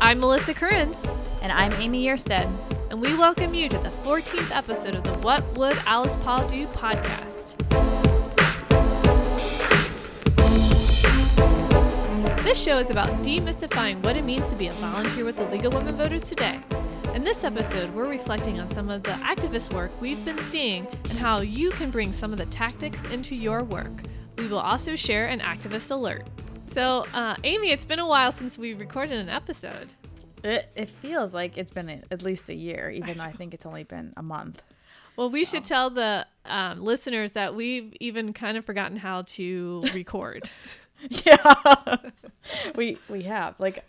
I'm Melissa Currens, And I'm Amy Yerstead. and we welcome you to the 14th episode of the What Would Alice Paul Do podcast. This show is about demystifying what it means to be a volunteer with the League of Women Voters today. In this episode, we're reflecting on some of the activist work we've been seeing and how you can bring some of the tactics into your work. We will also share an activist alert. So, uh, Amy, it's been a while since we recorded an episode. It, it feels like it's been a, at least a year, even though I think it's only been a month. Well, we should tell the um, listeners that we've even kind of forgotten how to record. Yeah, we we have like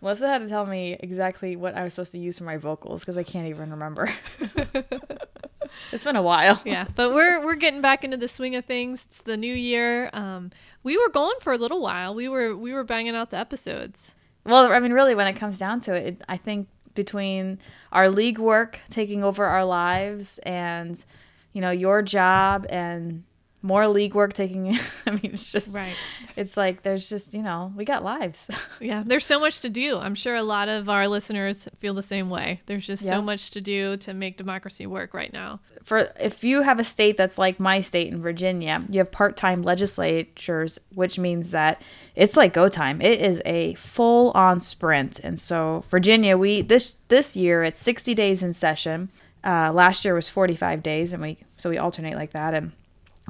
Melissa had to tell me exactly what I was supposed to use for my vocals because I can't even remember. it's been a while. yeah, but we're we're getting back into the swing of things. It's the new year. Um, we were going for a little while. We were we were banging out the episodes. Well, I mean, really, when it comes down to it, it I think between our league work taking over our lives and you know your job and more league work taking i mean it's just Right. it's like there's just you know we got lives Yeah, there's so much to do. I'm sure a lot of our listeners feel the same way. There's just so much to do to make democracy work right now. for if you have a state that's like my state in Virginia, you have part-time legislatures, which means that it's like go time. It is a full-on sprint. And so Virginia, we this this year it's 60 days in session. Uh, last year was 45 days, and we so we alternate like that. And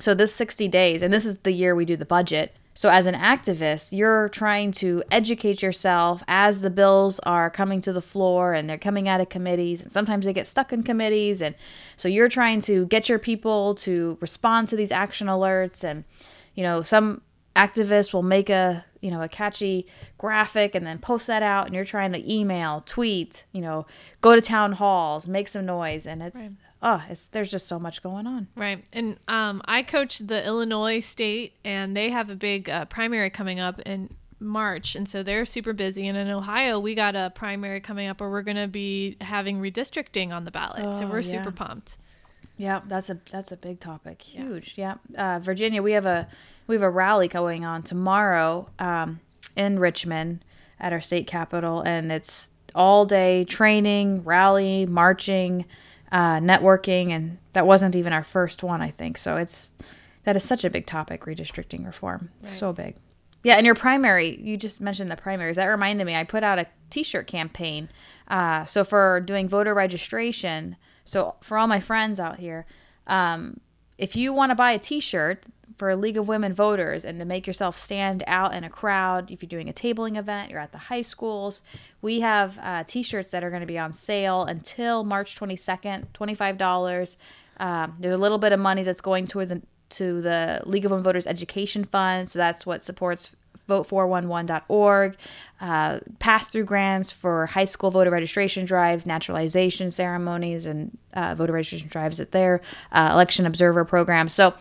so this 60 days, and this is the year we do the budget. So as an activist, you're trying to educate yourself as the bills are coming to the floor and they're coming out of committees and sometimes they get stuck in committees. And so you're trying to get your people to respond to these action alerts. And you know some activists will make a you know a catchy graphic and then post that out. And you're trying to email, tweet, you know, go to town halls, make some noise. And it's oh, it's there's just so much going on. Right. And um, I coach the Illinois state, and they have a big uh, primary coming up in March. And so they're super busy. And in Ohio, we got a primary coming up where we're going to be having redistricting on the ballot. so Oh, we're yeah. super pumped. Yeah, that's a that's a big topic. Huge. Yeah. Uh, Virginia, we have a we have a rally going on tomorrow um, in Richmond at our state capitol, and it's all day training, rally, marching, uh, networking, and that wasn't even our first one, I think. So it's that is such a big topic, redistricting reform. So big. Yeah, and your primary, you just mentioned the primaries. That reminded me, I put out a T-shirt campaign. Uh, so for doing voter registration, so for all my friends out here, um, if you want to buy a T-shirt for a League of Women Voters and to make yourself stand out in a crowd, if you're doing a tabling event, you're at the high schools, we have uh, T-shirts that are going to be on sale until March 22nd, $25. Um, there's a little bit of money that's going toward the to the League of Women Voters Education Fund. So that's what supports vote411.org, uh, pass through grants for high school voter registration drives, naturalization ceremonies, and uh, voter registration drives at their uh, election observer program. So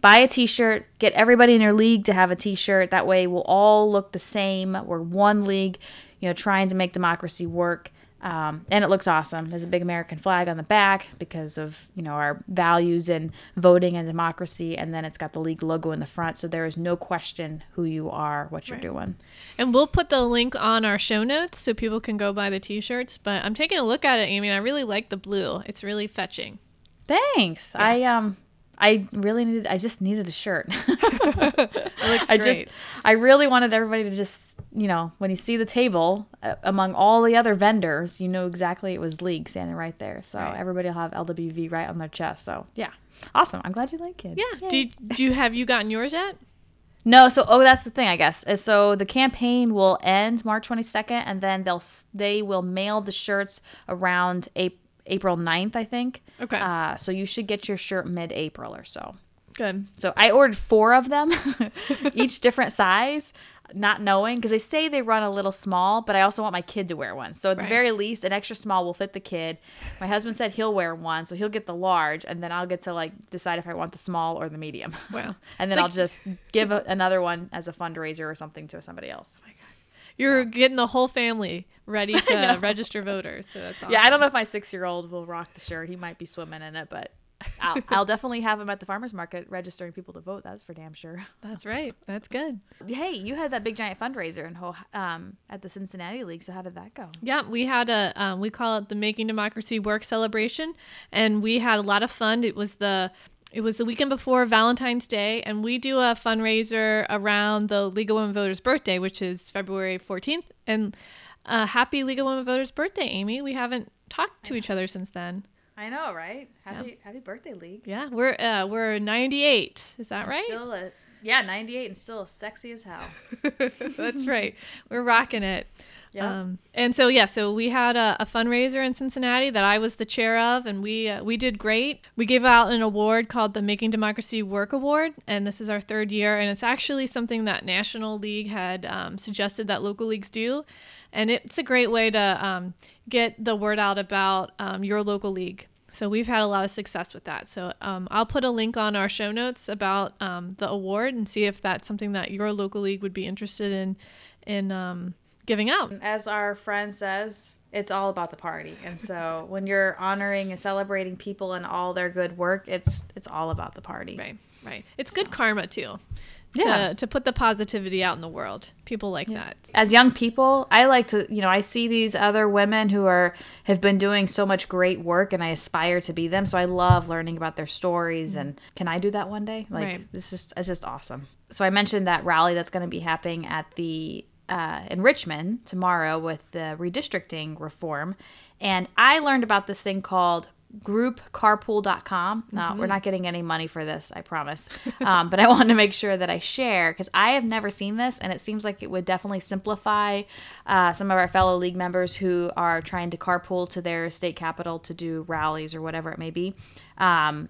buy a t shirt, get everybody in your league to have a t shirt. That way we'll all look the same. We're one league, you know, trying to make democracy work. Um, and it looks awesome. There's a big American flag on the back because of you know our values and voting and democracy, and then it's got the league logo in the front, so there is no question who you are, what you're doing. And we'll put the link on our show notes so people can go buy the t shirts. But I'm taking a look at it, Amy, and I really like the blue. It's really fetching. Thanks. I um I really needed I just needed a shirt. I just I really wanted everybody to just, you know, when you see the table uh, among all the other vendors, you know exactly it was League standing right there. So Right. everybody will have LWV right on their chest. So, yeah. Awesome. I'm glad you like kids. yeah. Yay. Do you, do you have you gotten yours yet? No, so oh, that's the thing, I guess. So the campaign will end March 22nd, and then they'll they will mail the shirts around April April 9th, I think. Okay. Uh, so you should get your shirt mid-April or so. Good. So I ordered four of them, each different size, not knowing because they say they run a little small, but I also want my kid to wear one. So at Right. the very least, an extra small will fit the kid. My husband said he'll wear one, so he'll get the large, and then I'll get to like decide if I want the small or the medium. Wow. and then It's I'll just give a, another one as a fundraiser or something to somebody else. You're getting the whole family ready to register voters. So that's awesome. Yeah, I don't know if my six year old will rock the shirt. He might be swimming in it, but I'll, I'll definitely have them at the farmers market registering people to vote. That's for damn sure. That's right. That's good. Hey, you had that big giant fundraiser in Ho- um, at the Cincinnati League. So how did that go? Yeah, we had a um, we call it the Making Democracy Work celebration, and we had a lot of fun. It was the it was the weekend before Valentine's Day, and we do a fundraiser around the League of Women Voters' birthday, which is February 14th. And uh, happy League of Women Voters' birthday, Amy. We haven't talked to each other since then. I know, right? Happy happy birthday, League. Yeah, we're uh, we're 98. Is that right? Still a yeah, 98 and still sexy as hell. That's right. We're rocking it. Yeah. Um, and so yeah, so we had a, a fundraiser in Cincinnati that I was the chair of, and we uh, we did great. We gave out an award called the Making Democracy Work Award, and this is our third year, and it's actually something that National League had um, suggested that local leagues do, and it's a great way to um, get the word out about um, your local league. So we've had a lot of success with that. So um, I'll put a link on our show notes about um, the award and see if that's something that your local league would be interested in in um, giving out. As our friend says, it's all about the party. And so when you're honoring and celebrating people and all their good work, it's it's all about the party. Right, right. It's good karma too. Yeah. To, to put the positivity out in the world. People like that. As young people, I like to, you know, I see these other women who are have been doing so much great work and I aspire to be them. So I love learning about their stories and can I do that one day? Like Right. this is it's just awesome. So I mentioned that rally that's going to be happening at the uh, in Richmond tomorrow with the redistricting reform. And I learned about this thing called groupcarpool.com. Now, we're not getting any money for this, I promise. Um, but I wanted to make sure that I share because I have never seen this and it seems like it would definitely simplify uh, some of our fellow league members who are trying to carpool to their state capital to do rallies or whatever it may be. Um,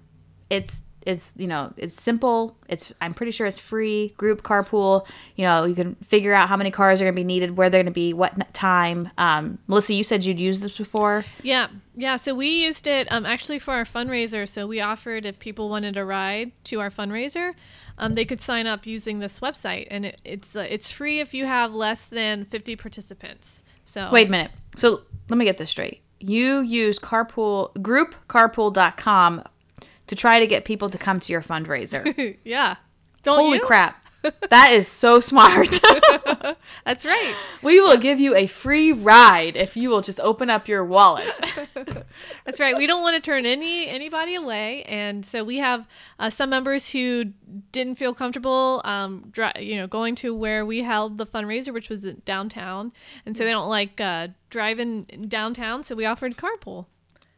it's it's you know it's simple it's i'm pretty sure it's free group carpool you know you can figure out how many cars are going to be needed where they're going to be what time um, melissa you said you'd used this before Yeah, yeah. So we used it um, actually for our fundraiser. So we offered if people wanted a ride to our fundraiser, um, they could sign up using this website, and it, it's uh, it's free if you have less than fifty participants. So wait a minute so let me get this straight you use carpool groupcarpool.com to try to get people to come to your fundraiser yeah. Don't holy you? crap that is so smart That's right. we will give you a free ride if you will just open up your wallet That's right. We don't want to turn any anybody away, and so we have uh, some members who didn't feel comfortable, um, dri- you know, going to where we held the fundraiser, which was downtown, and so they don't like uh, driving downtown. So we offered carpool.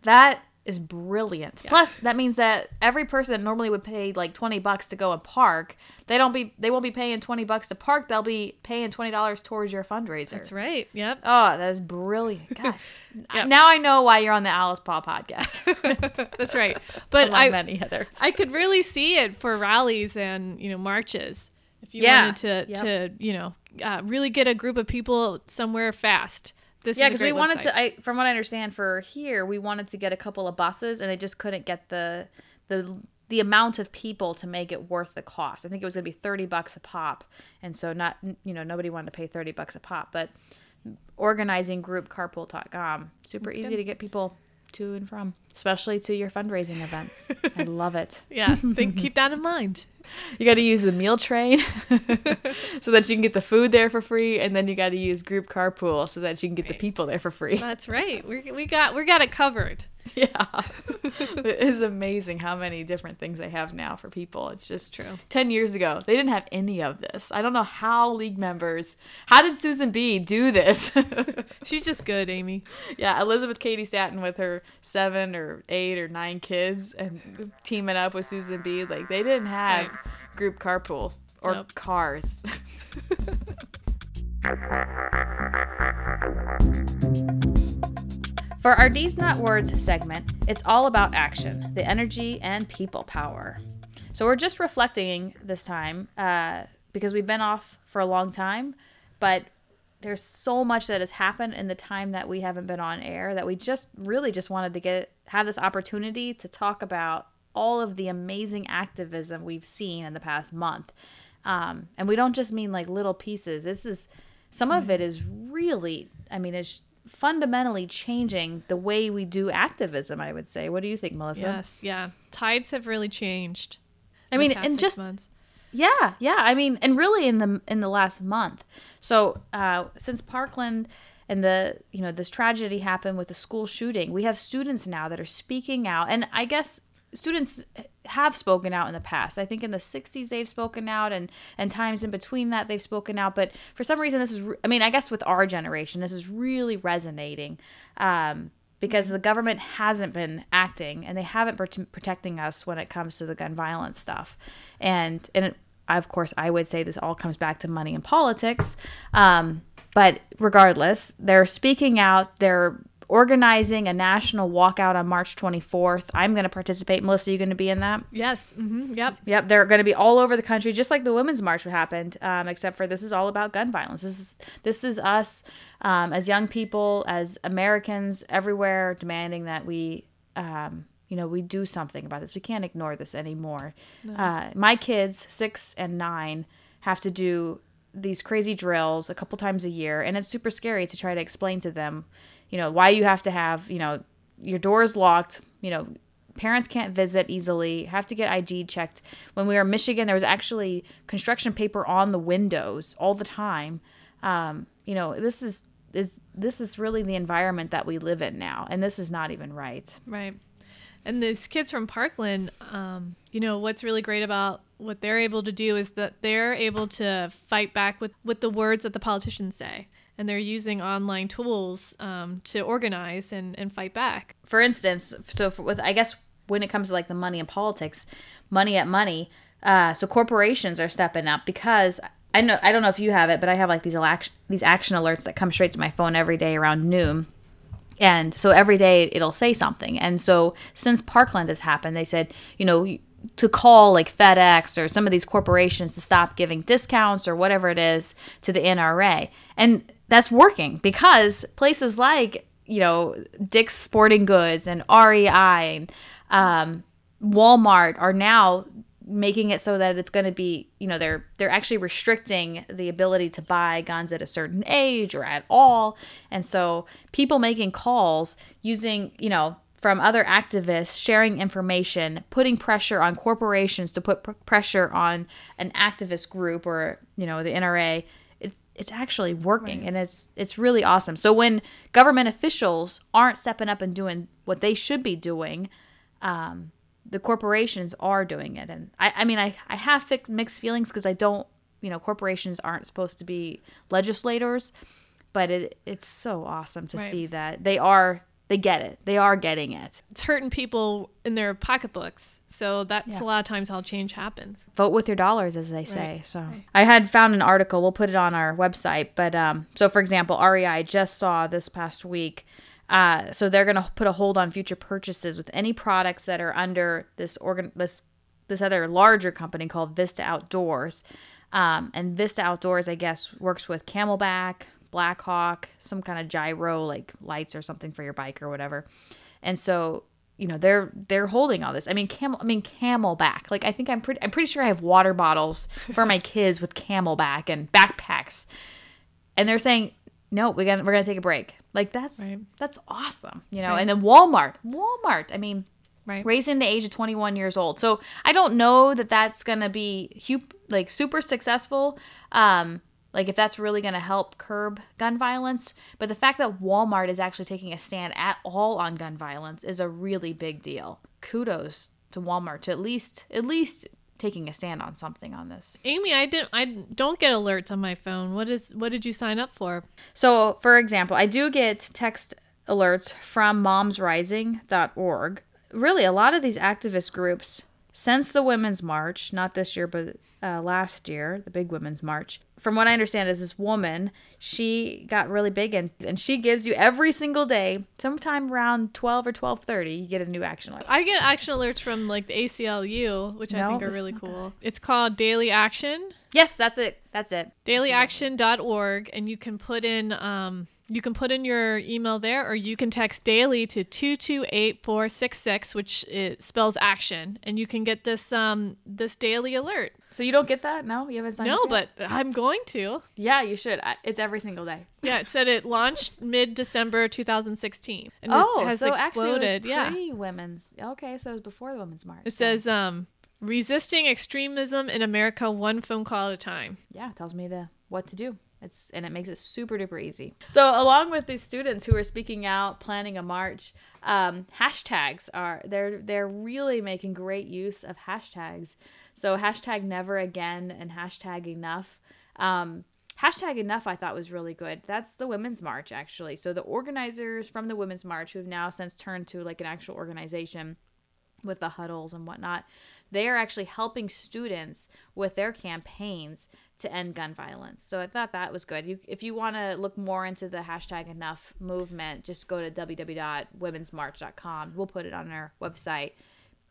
That is brilliant. Plus, that means that every person that normally would pay like twenty bucks to go and park, they don't be they won't be paying twenty bucks to park. They'll be paying twenty dollars towards your fundraiser. That's right. Yep. Oh, that is brilliant. Gosh. Yep. Now I know why you're on the Alice Paul podcast. That's right. But Among I many others. I could really see it for rallies and you know marches. If you Yeah. wanted to Yep. to you know uh, really get a group of people somewhere fast. This yeah, because we wanted website. to. I, from what I understand, for here, we wanted to get a couple of buses, and they just couldn't get the the the amount of people to make it worth the cost. I think it was gonna be thirty bucks a pop, and so not you know nobody wanted to pay thirty bucks a pop, but organizing group carpool.com super easy to get people to and from, especially to your fundraising events. I love it. Yeah, think, keep that in mind. You got to use the meal train so that you can get the food there for free, and then you got to use group carpool so that you can get the people there for free. That's right. We we got we got it covered. Yeah. it is amazing how many different things they have now for people. It's just True. 10 years ago, they didn't have any of this. I don't know how league members, how did Susan B do this? She's just good, Amy. yeah, Elizabeth Cady Stanton with her seven or eight or nine kids and teaming up with Susan B. Like, they didn't have Right. group carpool or Nope. cars. For our Deeds Not Words segment, it's all about action, the energy, and people power. So we're just reflecting this time uh, because we've been off for a long time, but there's so much that has happened in the time that we haven't been on air that we just really just wanted to get have this opportunity to talk about all of the amazing activism we've seen in the past month. Um, and we don't just mean like little pieces. This is some of it is really, I mean, it's fundamentally changing the way we do activism, I would say. What do you think, Melissa? Yes, yeah. Tides have really changed. I mean, and just months. Yeah, yeah. I mean, and really in the in the last month. So, uh, since Parkland and the you know this tragedy happened with the school shooting, we have students now that are speaking out, and I guess students have spoken out in the past. I think in the 60s they've spoken out and and times in between that they've spoken out, but for some reason this is I mean, I guess with our generation this is really resonating. Um, because the government hasn't been acting and they haven't been protecting us when it comes to the gun violence stuff. And and it, of course I would say this all comes back to money and politics. Um, but regardless, they're speaking out, they're organizing a national walkout on March 24th. I'm going to participate. Melissa, you going to be in that? Yes. Mm-hmm. Yep. Yep. They're going to be all over the country, just like the Women's March happened, um, except for this is all about gun violence. This is this is us um, as young people, as Americans everywhere, demanding that we. Um, you know, we do something about this. We can't ignore this anymore. No. Uh, my kids, six and nine, have to do these crazy drills a couple times a year, and it's super scary to try to explain to them you know, why you have to have, you know, your door is locked, you know, parents can't visit easily, have to get ID checked. When we were in Michigan, there was actually construction paper on the windows all the time. Um, you know, this is is this is really the environment that we live in now, and this is not even right. Right. And these kids from Parkland, um, you know, what's really great about what they're able to do is that they're able to fight back with, with the words that the politicians say and they're using online tools um, to organize and, and fight back. For instance, so for, with I guess when it comes to like the money and politics, money at money, uh, so corporations are stepping up because I know I don't know if you have it, but I have like these action these action alerts that come straight to my phone every day around noon. And so every day it'll say something. And so since Parkland has happened, they said, you know, to call like FedEx or some of these corporations to stop giving discounts or whatever it is to the NRA. And that's working because places like you know Dick's Sporting Goods and REI, um, Walmart are now making it so that it's going to be you know they're they're actually restricting the ability to buy guns at a certain age or at all. And so people making calls using you know from other activists sharing information putting pressure on corporations to put pr- pressure on an activist group or you know the NRA it's actually working right. and it's it's really awesome. So when government officials aren't stepping up and doing what they should be doing, um, the corporations are doing it. And I, I mean, I, I have mixed feelings because I don't, you know, corporations aren't supposed to be legislators, but it it's so awesome to right. see that they are they get it. They are getting it. It's hurting people in their pocketbooks. So that's yeah. a lot of times how change happens. Vote with your dollars, as they say. Right. So right. I had found an article. We'll put it on our website. But um, so for example, REI just saw this past week. Uh, so they're going to put a hold on future purchases with any products that are under this organ this this other larger company called Vista Outdoors. Um, and Vista Outdoors, I guess, works with CamelBak, Blackhawk, some kind of Giro like lights or something for your bike or whatever. And so, you know, they're they're holding all this. I mean, camel I mean CamelBak. Like I think I'm pretty I'm pretty sure I have water bottles for my kids with CamelBak and backpacks. And they're saying, "No, we're going to we're going to take a break." Like that's right. that's awesome, you know. Right. And then Walmart, Walmart. I mean, right. raising the age of 21 years old. So, I don't know that that's going to be hu- like super successful. Um like if that's really going to help curb gun violence. But the fact that Walmart is actually taking a stand at all on gun violence is a really big deal. Kudos to Walmart to at least at least taking a stand on something on this. Amy, I didn't I don't get alerts on my phone. What is what did you sign up for? So, for example, I do get text alerts from momsrising.org. Really, a lot of these activist groups since the Women's March, not this year, but uh, last year, the big Women's March. From what I understand, is this woman, she got really big and, and she gives you every single day, sometime around 12 or 12.30, you get a new action alert. I get action alerts from like the ACLU, which no, I think are really cool. That. It's called Daily Action. Yes, that's it. That's it. Dailyaction.org, and you can put in um, You can put in your email there, or you can text daily to two two eight four six six, which it spells action, and you can get this um this daily alert. So you don't get that? No, you haven't signed No, but I'm going to. yeah, you should. It's every single day. Yeah, it said it launched mid December 2016. And Oh, it has so exploded. actually, it was yeah. pre-women's. Okay, so it was before the women's march. It so- says um resisting extremism in America one phone call at a time. yeah, it tells me to what to do. It's and it makes it super duper easy. So along with these students who are speaking out, planning a march, um, hashtags are they're they're really making great use of hashtags. So hashtag never again and hashtag enough. Um, hashtag enough I thought was really good. That's the women's march actually. So the organizers from the women's march who have now since turned to like an actual organization with the huddles and whatnot, they are actually helping students with their campaigns to end gun violence. So I thought that was good. You, if you want to look more into the hashtag enough movement, just go to www.womensmarch.com. We'll put it on our website.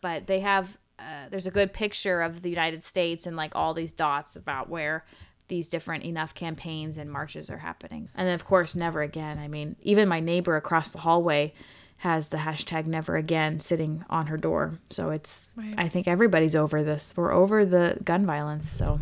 But they have, uh, there's a good picture of the United States and like all these dots about where these different enough campaigns and marches are happening. And then, of course, never again. I mean, even my neighbor across the hallway has the hashtag never again sitting on her door. So it's, Right. I think everybody's over this. We're over the gun violence. So,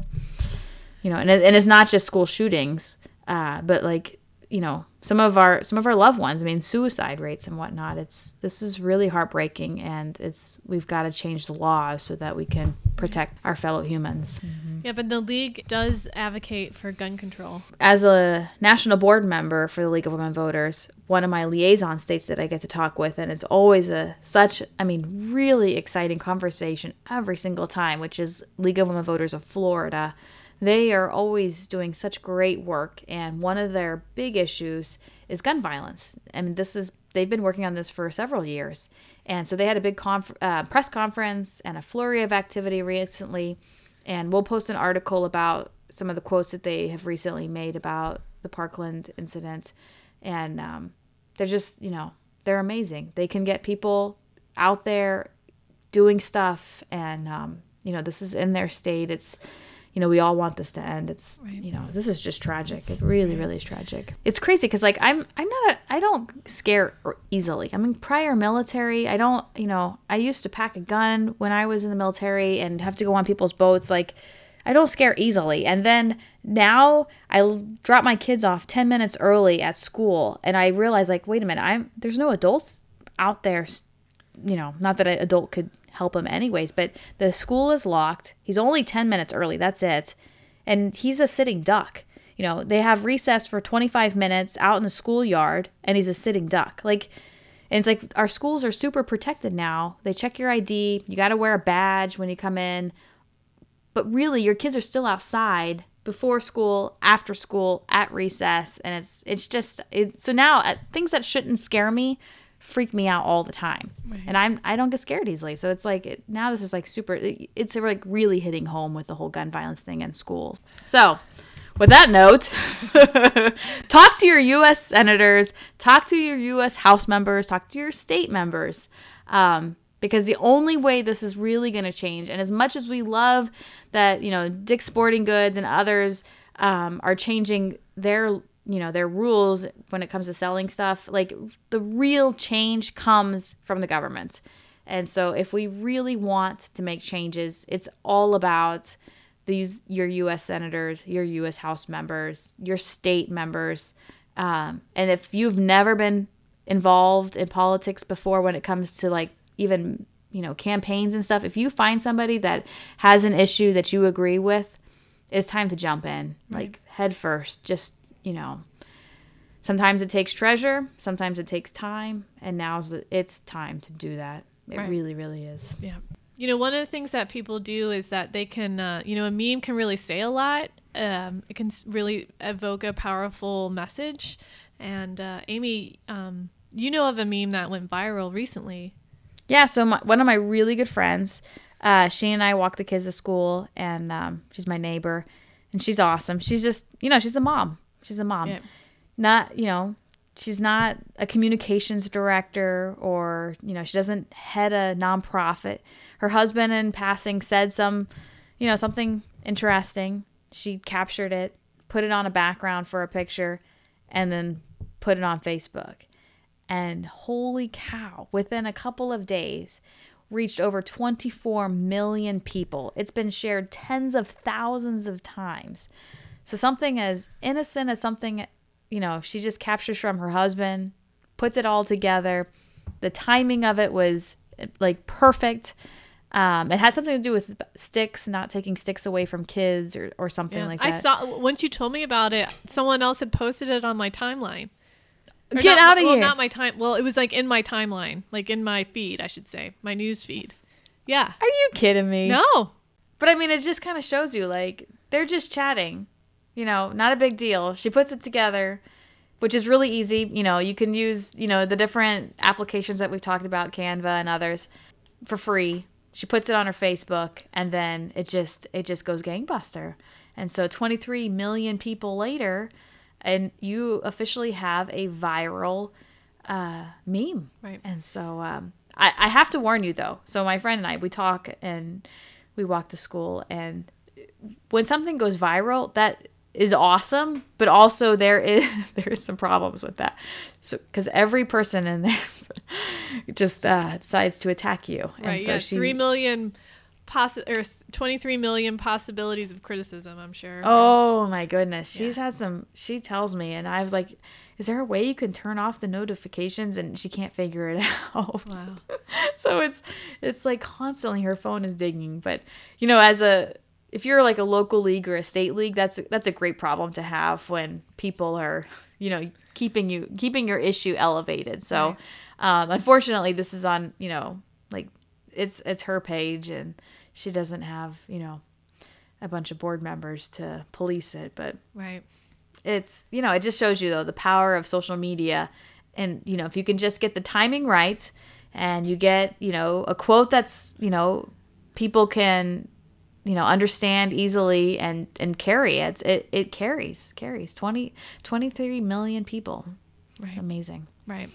you know, and, it, and it's not just school shootings, uh, but like, you know, some of our some of our loved ones. I mean, suicide rates and whatnot. It's this is really heartbreaking, and it's we've got to change the laws so that we can protect our fellow humans. Yeah, but the league does advocate for gun control. as a national board member for the League of Women Voters, one of my liaison states that I get to talk with, and it's always a such, I mean, really exciting conversation every single time, which is League of Women Voters of Florida. They are always doing such great work, and one of their big issues is gun violence. I mean, this is they've been working on this for several years, and so they had a big conf- uh, press conference and a flurry of activity recently and we'll post an article about some of the quotes that they have recently made about the Parkland incident, and um, they're just you know they're amazing. They can get people out there doing stuff, and um, you know this is in their state. It's you know we all want this to end. It's Right. you know this is just tragic. It really really is tragic. It's crazy because like I'm I'm not a I don't scare er, easily. I'm prior military. I don't you know I used to pack a gun when I was in the military and have to go on people's boats like. I don't scare easily. And then now I drop my kids off 10 minutes early at school and I realize like wait a minute, I'm there's no adults out there, you know, not that an adult could help him anyways, but the school is locked. He's only 10 minutes early, that's it. And he's a sitting duck. You know, they have recess for 25 minutes out in the schoolyard and he's a sitting duck. Like and it's like our schools are super protected now. They check your ID. You got to wear a badge when you come in but really your kids are still outside before school after school at recess and it's it's just it, so now uh, things that shouldn't scare me freak me out all the time and i'm i don't get scared easily so it's like it, now this is like super it- it's like really hitting home with the whole gun violence thing in schools so with that note, talk to your U.S. senators, talk to your U.S. House members, talk to your state members. Um, because the only way this is really going to change, and as much as we love that, you know, Dick's Sporting Goods and others um, are changing their, you know, their rules when it comes to selling stuff, like the real change comes from the government. And so, if we really want to make changes, it's all about these your U.S. senators, your U.S. House members, your state members, um, and if you've never been involved in politics before, when it comes to like even you know campaigns and stuff, if you find somebody that has an issue that you agree with, it's time to jump in, like head first. Just you know, sometimes it takes treasure, sometimes it takes time, and now's the, it's time to do that. It Right. really, really is. Yeah. You know, one of the things that people do is that they can, uh, you know, a meme can really say a lot. Um, it can really evoke a powerful message. And uh, Amy, um, you know of a meme that went viral recently. Yeah, so my, one of my really good friends, uh, she and I walk the kids to school, and um, she's my neighbor, and she's awesome. She's just, you know, she's a mom. She's a mom. Yeah. Not, you know, she's not a communications director or, you know, she doesn't head a nonprofit. Her husband, in passing, said some, you know, something interesting. She captured it, put it on a background for a picture, and then put it on Facebook. And holy cow, within a couple of days, reached over 24 million people. It's been shared tens of thousands of times. So something as innocent as something, you know, she just captures from her husband, puts it all together. The timing of it was like perfect. Um, it had something to do with sticks, not taking sticks away from kids or, or something yeah, like that. I saw once you told me about it, someone else had posted it on my timeline. Or Get not, out of well, here! Not my time. Well, it was like in my timeline, like in my feed, I should say, my news feed. Yeah. Are you kidding me? No. But I mean, it just kind of shows you like they're just chatting. You know, not a big deal. She puts it together, which is really easy. You know, you can use you know the different applications that we've talked about, Canva and others, for free she puts it on her Facebook and then it just it just goes gangbuster. And so 23 million people later and you officially have a viral uh, meme. Right. And so um, I, I have to warn you though. So my friend and I we talk and we walk to school and when something goes viral that is awesome, but also there is there is some problems with that. So because every person in there just uh, decides to attack you, and right? So yeah, she, three million possi- or 23 million possibilities of criticism. I'm sure. Oh my goodness, she's yeah. had some. She tells me, and I was like, "Is there a way you can turn off the notifications?" And she can't figure it out. Wow. so it's it's like constantly her phone is dinging, but you know, as a if you're like a local league or a state league, that's that's a great problem to have when people are, you know, keeping you keeping your issue elevated. So, right. um, unfortunately, this is on you know like it's it's her page and she doesn't have you know a bunch of board members to police it, but right. It's you know it just shows you though the power of social media, and you know if you can just get the timing right and you get you know a quote that's you know people can you know understand easily and and carry it. It it carries carries. 20 23 million people. Right. Amazing. Right.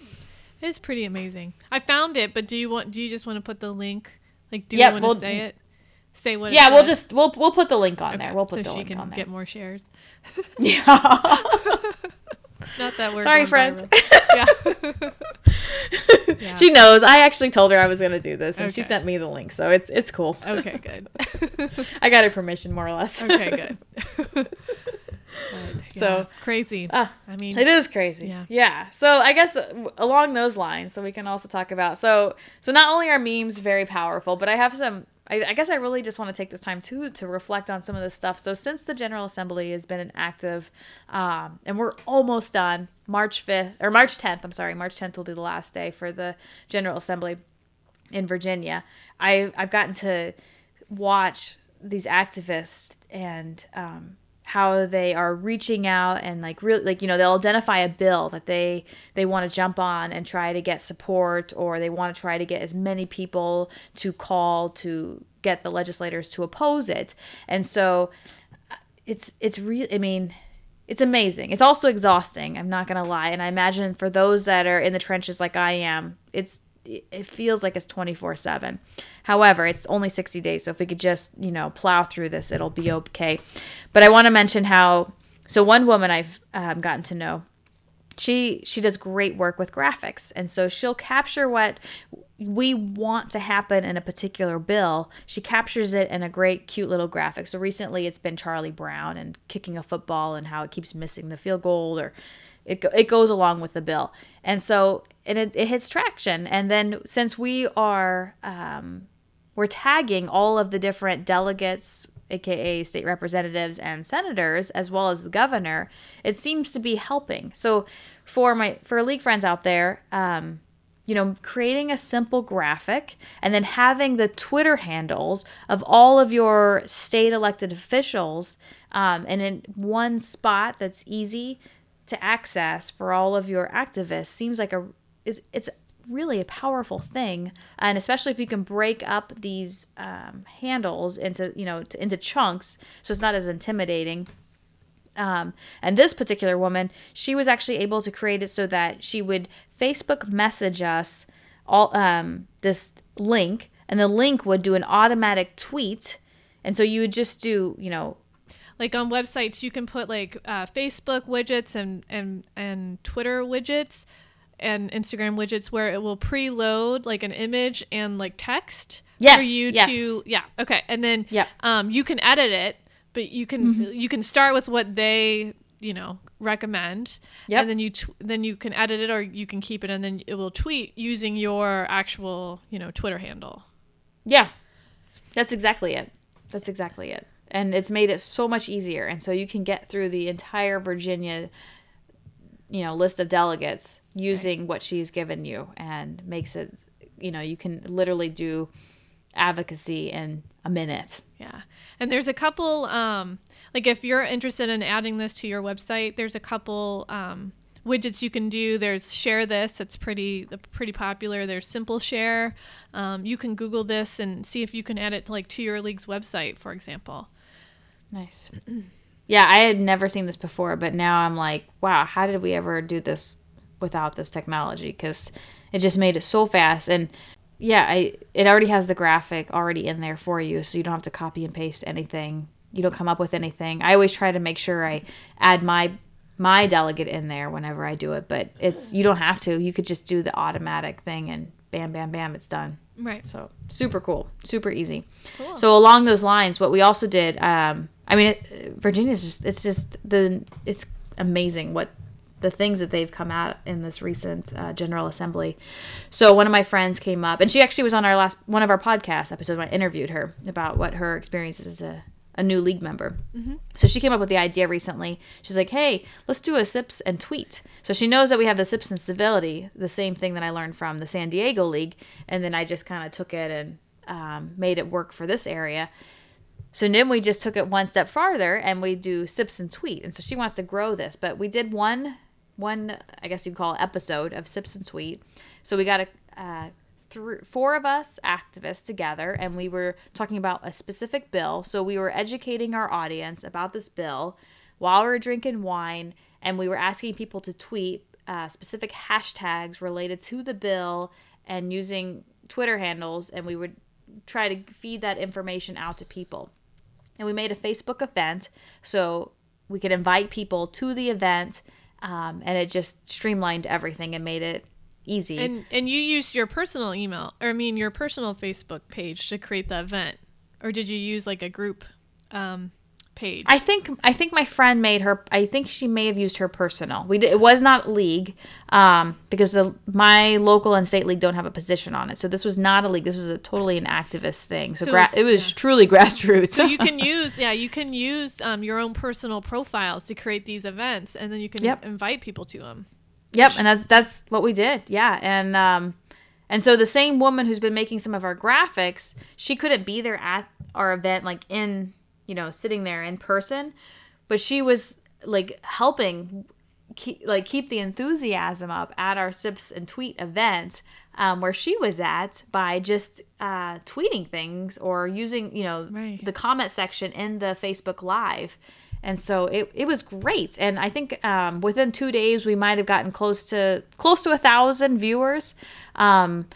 It's pretty amazing. I found it but do you want do you just want to put the link? Like do you want to we'll, say it? Say what yeah we'll just we'll we'll put the link on okay. there. We'll put so the link on there. get more shares? Yeah. Not that we're sorry, friends. yeah. yeah. She knows. I actually told her I was gonna do this, and okay. she sent me the link, so it's it's cool. Okay, good. I got her permission, more or less. okay, good. so crazy. Uh, I mean, it is crazy. Yeah. Yeah. So I guess uh, along those lines, so we can also talk about so so not only are memes very powerful, but I have some I, I, guess I really just want to take this time too to reflect on some of this stuff. So since the General Assembly has been an active, um, and we're almost done, March fifth or March tenth. I'm sorry, March tenth will be the last day for the General Assembly in Virginia. I I've gotten to watch these activists and um, how they are reaching out and like really like you know they'll identify a bill that they they want to jump on and try to get support or they want to try to get as many people to call to get the legislators to oppose it and so uh, it's it's real i mean it's amazing. It's also exhausting i'm not gonna lie and i imagine for those that are in the trenches like i am it's it feels like it's 24 7 however it's only 60 days so if we could just you know plow through this it'll be okay. But i want to mention how so one woman i've um, gotten to know she she does great work with graphics and so she'll capture what we want to happen in a particular bill she captures it in a great cute little graphic. So recently it's been charlie brown and kicking a football and how it keeps missing the field goal or it, it goes along with the bill. And so and it, it hits traction. And then since we are um, we're tagging all of the different delegates aka state representatives and senators as well as the governor it seems to be helping. So for my for league friends out there um, you know, creating a simple graphic and then having the Twitter handles of all of your state elected officials um, and in one spot that's easy to access for all of your activists seems like a is it's really a powerful thing. And especially if you can break up these um, handles into you know to, into chunks so it's not as intimidating um, and this particular woman she was actually able to create it so that she would facebook message us all um, this link and the link would do an automatic tweet and so you would just do you know like on websites you can put like uh, Facebook widgets and and and Twitter widgets and Instagram widgets where it will preload like an image and like text Yes, for you yes. to yeah okay and then Yep. um you can edit it but you can Mm-hmm. you can start with what they you know recommend Yep. and then you tw- then you can edit it or you can keep it and then it will tweet using your actual you know Twitter handle Yeah. That's exactly it. That's exactly it. And it's made it so much easier. And so you can get through the entire Virginia, you know, list of delegates using what she's given you and makes it, you know, you can literally do advocacy in a minute. Yeah. And there's a couple um like if you're interested in adding this to your website, there's a couple um widgets you can do. There's share this, it's pretty pretty popular. There's simple share. Um, you can Google this and see if you can add it to, like to your league's website, for example. Nice. Yeah, I had never seen this before, but now I'm like, wow, how did we ever do this without this technology? Because it just made it so fast. And yeah, I it already has the graphic already in there for you, so you don't have to copy and paste anything. You don't come up with anything. I always try to make sure I add my my delegate in there whenever I do it, but it's you don't have to. You could just do the automatic thing and bam bam bam it's done. Right. So super cool, super easy. Cool. So along those lines, what we also did, um, I mean, it, Virginia's just it's just the it's amazing what the things that they've come out in this recent uh, General Assembly. So one of my friends came up, and she actually was on our last one of our podcast episodes. When I interviewed her about what her experiences as a a new league member. So she came up with the idea recently. She's like, "Hey, let's do a sips and tweet." So she knows that we have the sips and civility, the same thing that I learned from the San Diego League, and then I just kind of took it and um, made it work for this area. So then we just took it one step farther and we do sips and tweet. And so she wants to grow this, but we did one, one I guess you'd call it episode of sips and tweet. So we got a uh, three, four of us activists together, and we were talking about a specific bill. So we were educating our audience about this bill while we were drinking wine, and we were asking people to tweet uh, specific hashtags related to the bill and using Twitter handles, and we would try to feed that information out to people and we made a Facebook event so we could invite people to the event, um, and it just streamlined everything and made it easy. And and you used your personal email, or I mean your personal Facebook page to create the event, or did you use like a group um, page? I think I think my friend made her. I think she may have used her personal. We did, it was not league um, because the my local and state league don't have a position on it. So this was not a league. This was a totally an activist thing. So, So gra- it was yeah. truly grassroots. so you can use yeah you can use um, your own personal profiles to create these events, and then you can Yep. invite people to them. Yep, and that's that's what we did. Yeah, and um, and so the same woman who's been making some of our graphics, she couldn't be there at our event, like in you know sitting there in person, but she was like helping, keep, like keep the enthusiasm up at our sips and tweet event. Um, where she was at by just uh, tweeting things or using, you know, Right. the comment section in the Facebook Live. And so it, it was great. And I think um, within two days we might have gotten close to close to a thousand viewers um,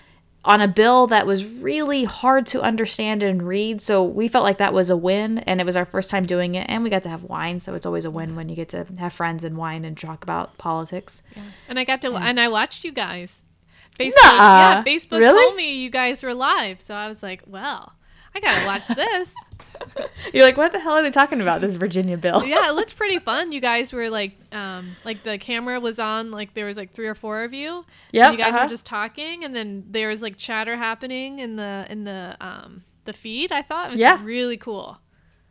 on a bill that was really hard to understand and read. So we felt like that was a win, and it was our first time doing it. And we got to have wine, so it's always a win when you get to have friends and wine and talk about politics. And I got to and I watched you guys. Facebook, Nuh-uh. yeah, Facebook Really? told me you guys were live, so I was like, well, I gotta watch this. You're like, what the hell are they talking about? This Virginia bill? yeah, it looked pretty fun. You guys were like, um, like the camera was on, like there was like three or four of you. Yeah. You guys uh-huh. were just talking, and then there was like chatter happening in the in the um the feed. I thought it was Yeah. really cool.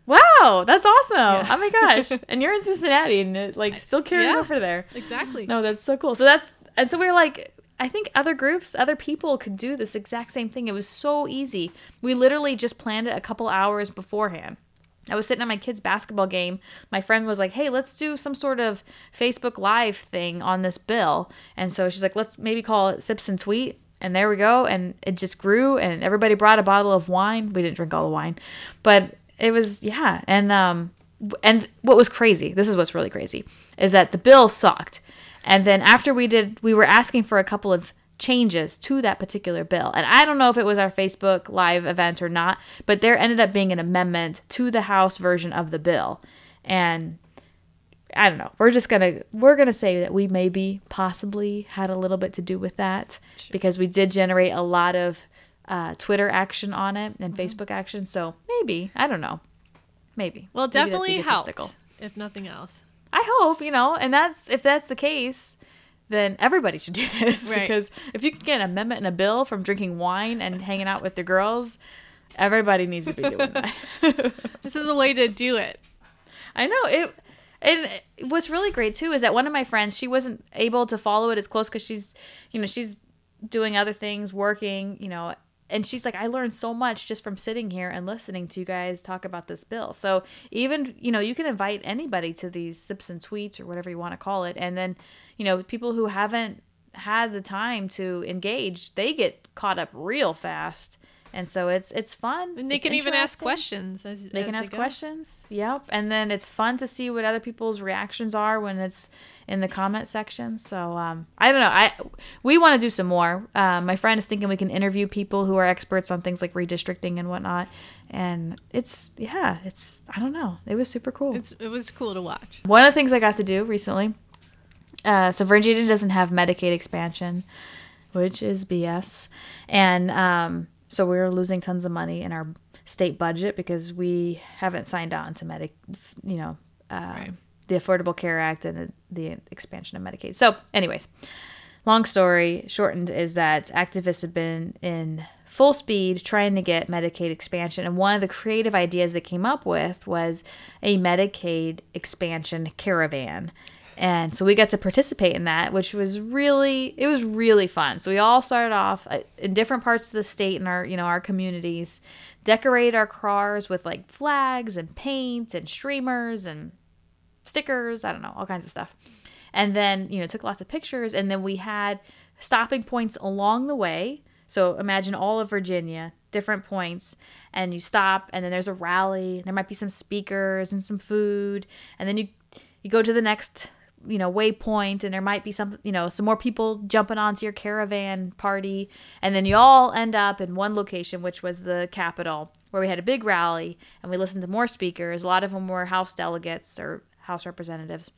Wow, that's awesome! Yeah. Oh my gosh, and you're in Cincinnati, and it like still carrying Yeah. over there. Exactly. No, that's so cool. So that's and so we are like, I think other groups, other people could do this exact same thing. It was so easy. We literally just planned it a couple hours beforehand. I was sitting at my kid's basketball game. My friend was like, "Hey, let's do some sort of Facebook Live thing on this bill." And so she's like, "Let's maybe call it Sips and Tweet." And there we go. And it just grew. And everybody brought a bottle of wine. We didn't drink all the wine, but it was yeah. And um, and what was crazy? This is what's really crazy is that the bill sucked. And then after we did, we were asking for a couple of changes to that particular bill. And I don't know if it was our Facebook live event or not, but there ended up being an amendment to the House version of the bill. and I don't know. We're just gonna we're gonna say that we maybe possibly had a little bit to do with that sure. because we did generate a lot of uh, Twitter action on it and mm-hmm. Facebook action. So maybe I don't know. Maybe. Well, maybe definitely helped. If nothing else. I hope you know, and that's if that's the case, then everybody should do this right. because if you can get an amendment and a bill from drinking wine and hanging out with the girls, everybody needs to be doing that. this is a way to do it. I know it. And what's really great too is that one of my friends, she wasn't able to follow it as close because she's, you know, she's doing other things, working, you know, and she's like, I learned so much just from sitting here and listening to you guys talk about this bill. So even, you know, you can invite anybody to these sips and tweets or whatever you want to call it. And then, you know, people who haven't had the time to engage, they get caught up real fast and so it's it's fun. And they it's can even ask questions. As, they as can ask questions. Yep, and then it's fun to see what other people's reactions are when it's in the comment section. So um, I don't know. I we want to do some more. Uh, my friend is thinking we can interview people who are experts on things like redistricting and whatnot. And it's yeah, it's I don't know. It was super cool. It's, it was cool to watch. One of the things I got to do recently. Uh, so Virginia doesn't have Medicaid expansion, which is BS, and um, so we're losing tons of money in our state budget because we haven't signed on to Medic, you know, uh, right. the Affordable Care Act and the, the expansion of Medicaid. So, anyways, long story shortened is that activists have been in full speed trying to get Medicaid expansion. And one of the creative ideas they came up with was a Medicaid expansion caravan and so we got to participate in that which was really it was really fun. So we all started off uh, in different parts of the state and our you know our communities decorate our cars with like flags and paint and streamers and stickers i don't know all kinds of stuff. And then you know took lots of pictures. And then we had stopping points along the way. So imagine all of virginia different points and you stop and then there's a rally there might be some speakers and some food and then you you go to the next you know waypoint and there might be some you know some more people jumping onto your caravan party. And then you all end up in one location which was the capitol where we had a big rally and we listened to more speakers. A lot of them were house delegates or house representatives.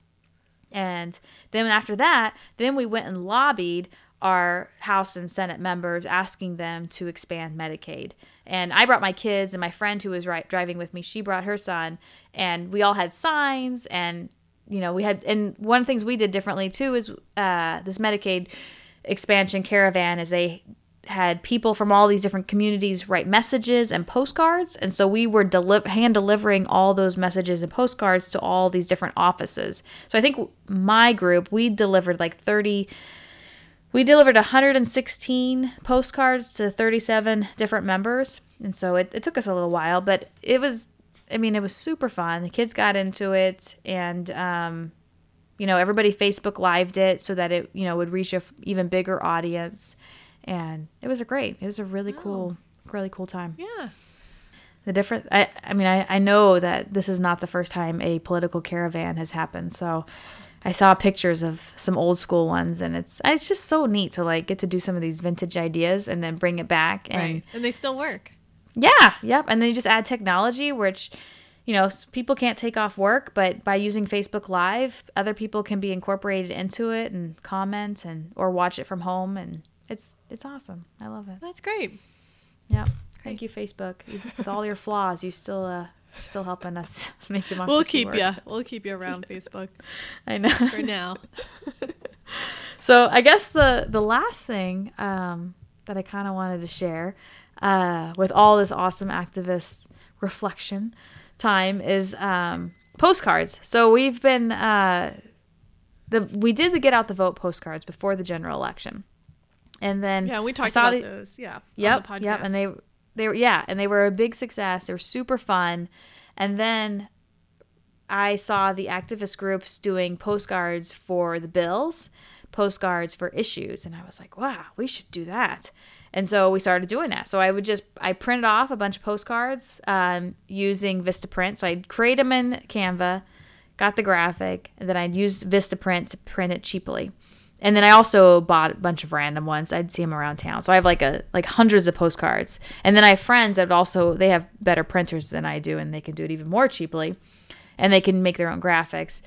And then after that then we went and lobbied our house and senate members asking them to expand medicaid. And i brought my kids and my friend who was right driving with me she brought her son and we all had signs and you know, we had, and one of the things we did differently too is uh, this Medicaid expansion caravan is they had people from all these different communities write messages and postcards. And so we were deli- hand delivering all those messages and postcards to all these different offices. So i think my group we delivered like 30 we delivered 116 postcards to 37 different members. And so it, it took us a little while but it was I mean, it was super fun. The kids got into it, and um, you know, everybody Facebook lived it so that it you know would reach a f- even bigger audience, and it was a great. It was a really wow. cool, really cool time. Yeah. The different. I I mean, I I know that this is not the first time a political caravan has happened, so. I saw pictures of some old school ones, and it's it's just so neat to like get to do some of these vintage ideas and then bring it back, and right. and they still work. Yeah, yep. And then you just add technology, which, you know, people can't take off work, but by using Facebook Live, other people can be incorporated into it and comment and or watch it from home, and it's it's awesome. I love it. That's great. Yep. Thank you, Facebook. With all your flaws, you still uh still helping us make democracy. We'll keep work. you. We'll keep you around Facebook. I know. For now. so I guess the the last thing um, that I kind of wanted to share uh, with all this awesome activist reflection time is um, postcards. So we've been uh, the we did the get out the vote postcards before the general election, and then yeah, we talked about the, those. Yeah. Yep. Yep. And they they were yeah, and they were a big success. They were super fun, and then I saw the activist groups doing postcards for the bills, postcards for issues, and I was like, wow, we should do that. And so we started doing that. So I would just I printed off a bunch of postcards um, using Vistaprint. So I'd create them in Canva, got the graphic, and then I'd use Vistaprint to print it cheaply. And then I also bought a bunch of random ones. I'd see them around town. So I have like a like hundreds of postcards. And then I have friends that also they have better printers than I do, and they can do it even more cheaply. and they can make their own graphics.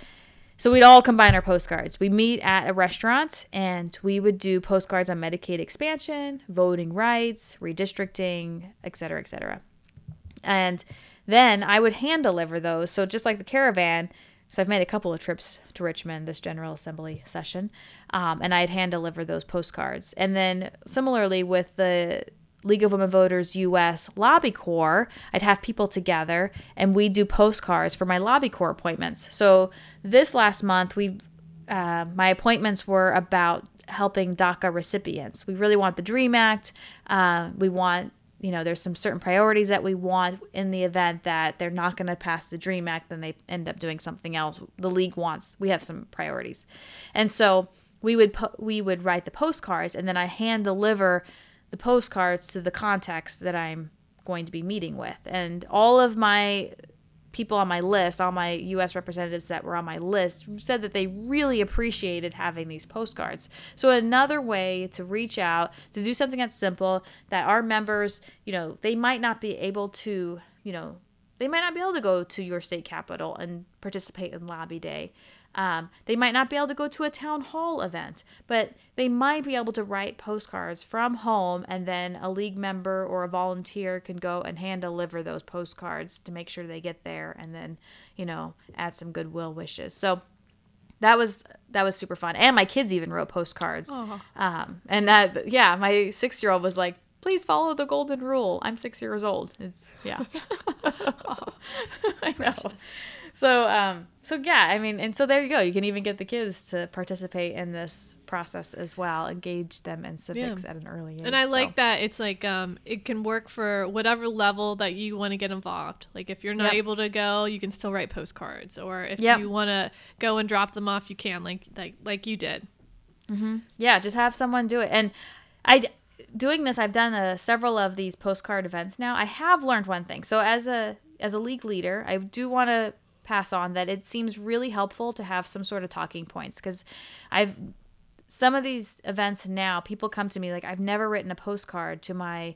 So we'd all combine our postcards. We meet at a restaurant and we would do postcards on Medicaid expansion, voting rights, redistricting, et cetera, et cetera. And then I would hand deliver those. So just like the caravan, so I've made a couple of trips to Richmond this General Assembly session, um, and I'd hand deliver those postcards. And then similarly with the League of Women Voters US Lobby Corps, I'd have people together and we do postcards for my Lobby Corps appointments. So this last month, we uh, my appointments were about helping DACA recipients. We really want the DREAM Act. Uh, we want you know there's some certain priorities that we want in the event that they're not going to pass the dream act then they end up doing something else the league wants we have some priorities and so we would we would write the postcards and then i hand deliver the postcards to the contacts that I'm going to be meeting with. And all of my people on my list, all my US representatives that were on my list, said that they really appreciated having these postcards. So another way to reach out, to do something that's simple that our members, you know, they might not be able to, you know, they might not be able to go to your state capital and participate in lobby day. Um, they might not be able to go to a town hall event, but they might be able to write postcards from home, and then a league member or a volunteer can go and hand deliver those postcards to make sure they get there, and then you know add some goodwill wishes. So that was that was super fun, and my kids even wrote postcards. Um, and that yeah, my six year old was like, please follow the golden rule. I'm six years old. It's yeah. I know so um so yeah i mean and so there you go you can even get the kids to participate in this process as well engage them in civics yeah. at an early age and i so. like that it's like um it can work for whatever level that you want to get involved like if you're not yep. able to go you can still write postcards or if yep. you want to go and drop them off you can like like like you did mm-hmm. yeah just have someone do it and i doing this i've done a, uh, several of these postcard events now i have learned one thing so as a as a league leader i do want to pass on that it seems really helpful to have some sort of talking points because I've some of these events now people come to me like I've never written a postcard to my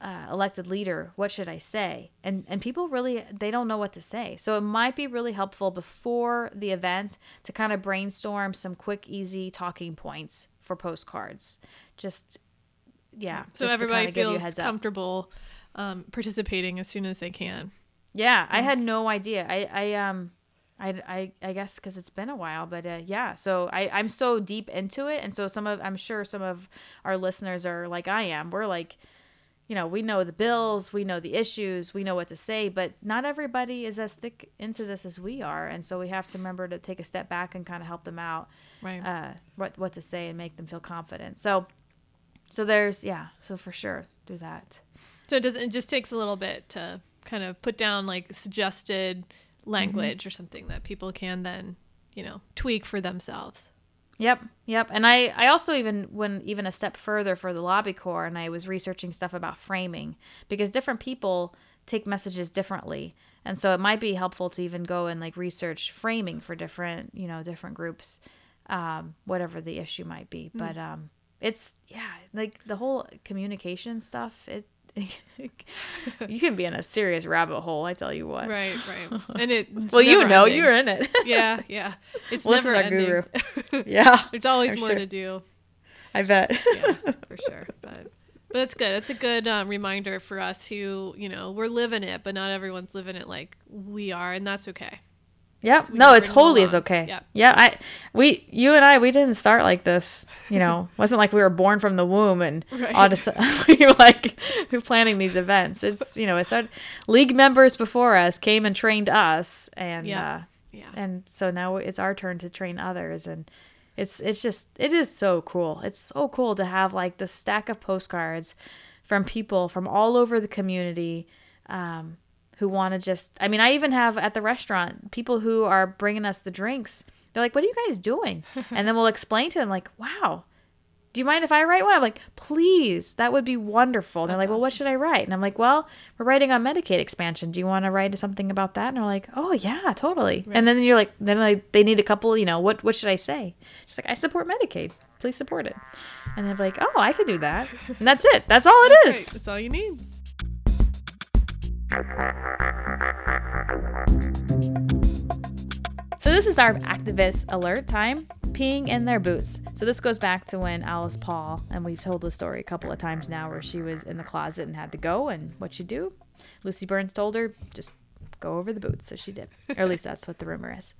uh, elected leader. What should I say? And and people really they don't know what to say. So it might be really helpful before the event to kind of brainstorm some quick easy talking points for postcards. Just yeah so everybody feels comfortable um, participating as soon as they can yeah, I had no idea. I I um I I, I guess because it's been a while, but uh, yeah. So I I'm so deep into it, and so some of I'm sure some of our listeners are like I am. We're like, you know, we know the bills, we know the issues, we know what to say, but not everybody is as thick into this as we are, and so we have to remember to take a step back and kind of help them out, right? Uh, what what to say and make them feel confident. So, so there's yeah. So for sure, do that. So it doesn't, it just takes a little bit to kind of put down like suggested language mm-hmm. or something that people can then, you know, tweak for themselves. Yep, yep. And I, I also even went even a step further for the lobby corps and I was researching stuff about framing because different people take messages differently. And so it might be helpful to even go and like research framing for different, you know, different groups, um, whatever the issue might be. Mm. But um it's yeah, like the whole communication stuff, it you can be in a serious rabbit hole. I tell you what. Right, right. And it. well, you know, ending. you're in it. yeah, yeah. It's well, never ending. guru. yeah. There's always more sure. to do. I bet. yeah, for sure. But but it's good. It's a good um, reminder for us who you know we're living it, but not everyone's living it like we are, and that's okay. Yep. No, it totally is okay. Yep. Yeah. I, we, you and I, we didn't start like this. You know, wasn't like we were born from the womb and right. all of we were like we were planning these events. It's you know, it started league members before us came and trained us, and yeah, uh, yeah, and so now it's our turn to train others, and it's it's just it is so cool. It's so cool to have like the stack of postcards from people from all over the community. Um, who want to just I mean, I even have at the restaurant people who are bringing us the drinks. They're like, "What are you guys doing?" and then we'll explain to them like, "Wow, do you mind if I write one?" I'm like, "Please, that would be wonderful." And they're like, "Well, what should I write?" And I'm like, "Well, we're writing on Medicaid expansion. Do you want to write something about that?" And they're like, "Oh yeah, totally." Right. And then you're like, then like they need a couple, you know, what what should I say? She's like, "I support Medicaid. Please support it." And they're like, "Oh, I could do that." And that's it. That's all it is. That's all you need. So this is our activist alert time peeing in their boots. So this goes back to when Alice Paul, and we've told the story a couple of times now, where she was in the closet and had to go, and what she do? Lucy Burns told her just go over the boots, so she did, or at least that's what the rumor is.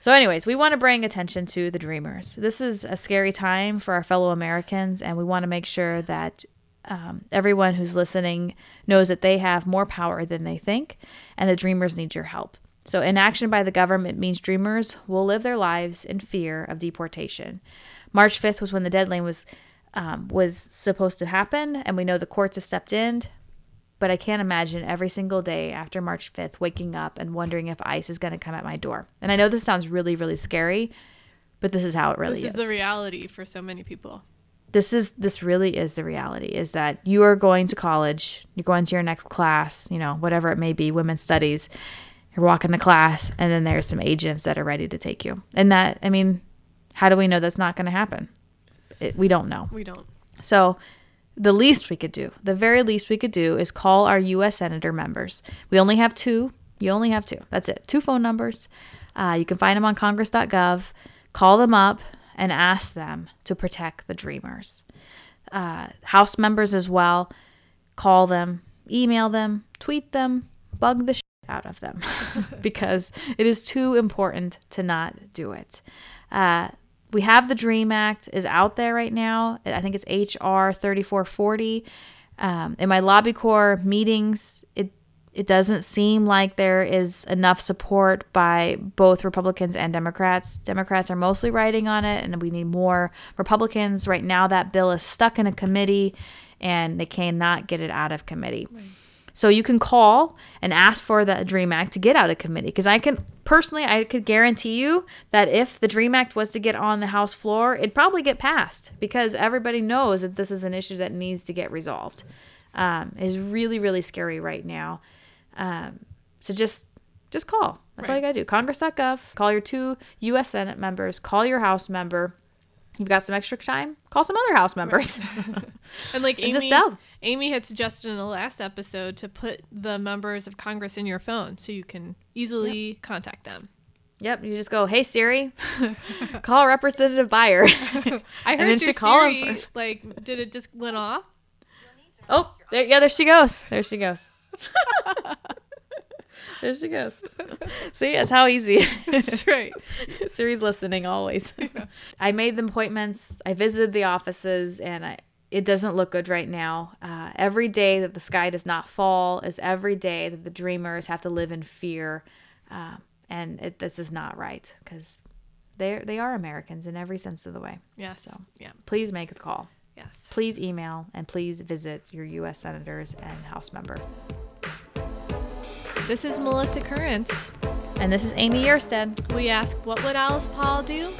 So, anyways, we want to bring attention to the dreamers. This is a scary time for our fellow Americans, and we want to make sure that um, everyone who's listening knows that they have more power than they think, and the dreamers need your help. So, inaction by the government means dreamers will live their lives in fear of deportation. March 5th was when the deadline was um, was supposed to happen, and we know the courts have stepped in. But I can't imagine every single day after March 5th waking up and wondering if ICE is going to come at my door. And I know this sounds really, really scary, but this is how it really this is. This is the reality for so many people. This is this really is the reality is that you are going to college, you're going to your next class, you know, whatever it may be, women's studies, you're walking the class, and then there's some agents that are ready to take you. And that, I mean, how do we know that's not going to happen? It, we don't know. We don't. So, the least we could do, the very least we could do, is call our U.S. Senator members. We only have two. You only have two. That's it. Two phone numbers. Uh, you can find them on congress.gov. Call them up and ask them to protect the dreamers. Uh, House members as well. Call them, email them, tweet them, bug the shit out of them because it is too important to not do it. Uh, we have the Dream Act is out there right now. I think it's HR 3440. Um, in my lobby corps meetings, it it doesn't seem like there is enough support by both Republicans and Democrats. Democrats are mostly writing on it, and we need more Republicans. Right now, that bill is stuck in a committee, and they cannot get it out of committee. Right. So you can call and ask for the Dream Act to get out of committee because I can personally I could guarantee you that if the Dream Act was to get on the House floor, it'd probably get passed because everybody knows that this is an issue that needs to get resolved. Um, is really really scary right now. Um, so just just call. That's right. all you gotta do. Congress.gov. Call your two U.S. Senate members. Call your House member you've got some extra time, call some other house members. and like Amy, just tell. Amy had suggested in the last episode to put the members of Congress in your phone so you can easily yep. contact them. Yep, you just go, "Hey Siri, call Representative Beyer." I heard and your Siri, him like, did it just went off? Oh, there, yeah, there she goes. There she goes. there she goes. See, that's how easy it is. That's right. Siri's listening always. Yeah. I made the appointments. I visited the offices, and I, it doesn't look good right now. Uh, every day that the sky does not fall is every day that the dreamers have to live in fear, uh, and it, this is not right because they they are Americans in every sense of the way. Yes. So yeah, please make the call. Yes. Please email and please visit your U.S. senators and House member. This is Melissa Currents. And this is Amy Yersted. We ask, what would Alice Paul do?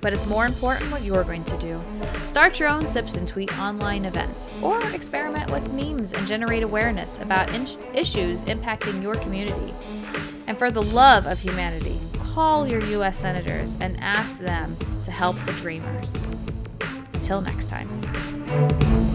But it's more important what you're going to do. Start your own Sips and Tweet online event, or experiment with memes and generate awareness about in- issues impacting your community. And for the love of humanity, call your U.S. senators and ask them to help the dreamers. Until next time.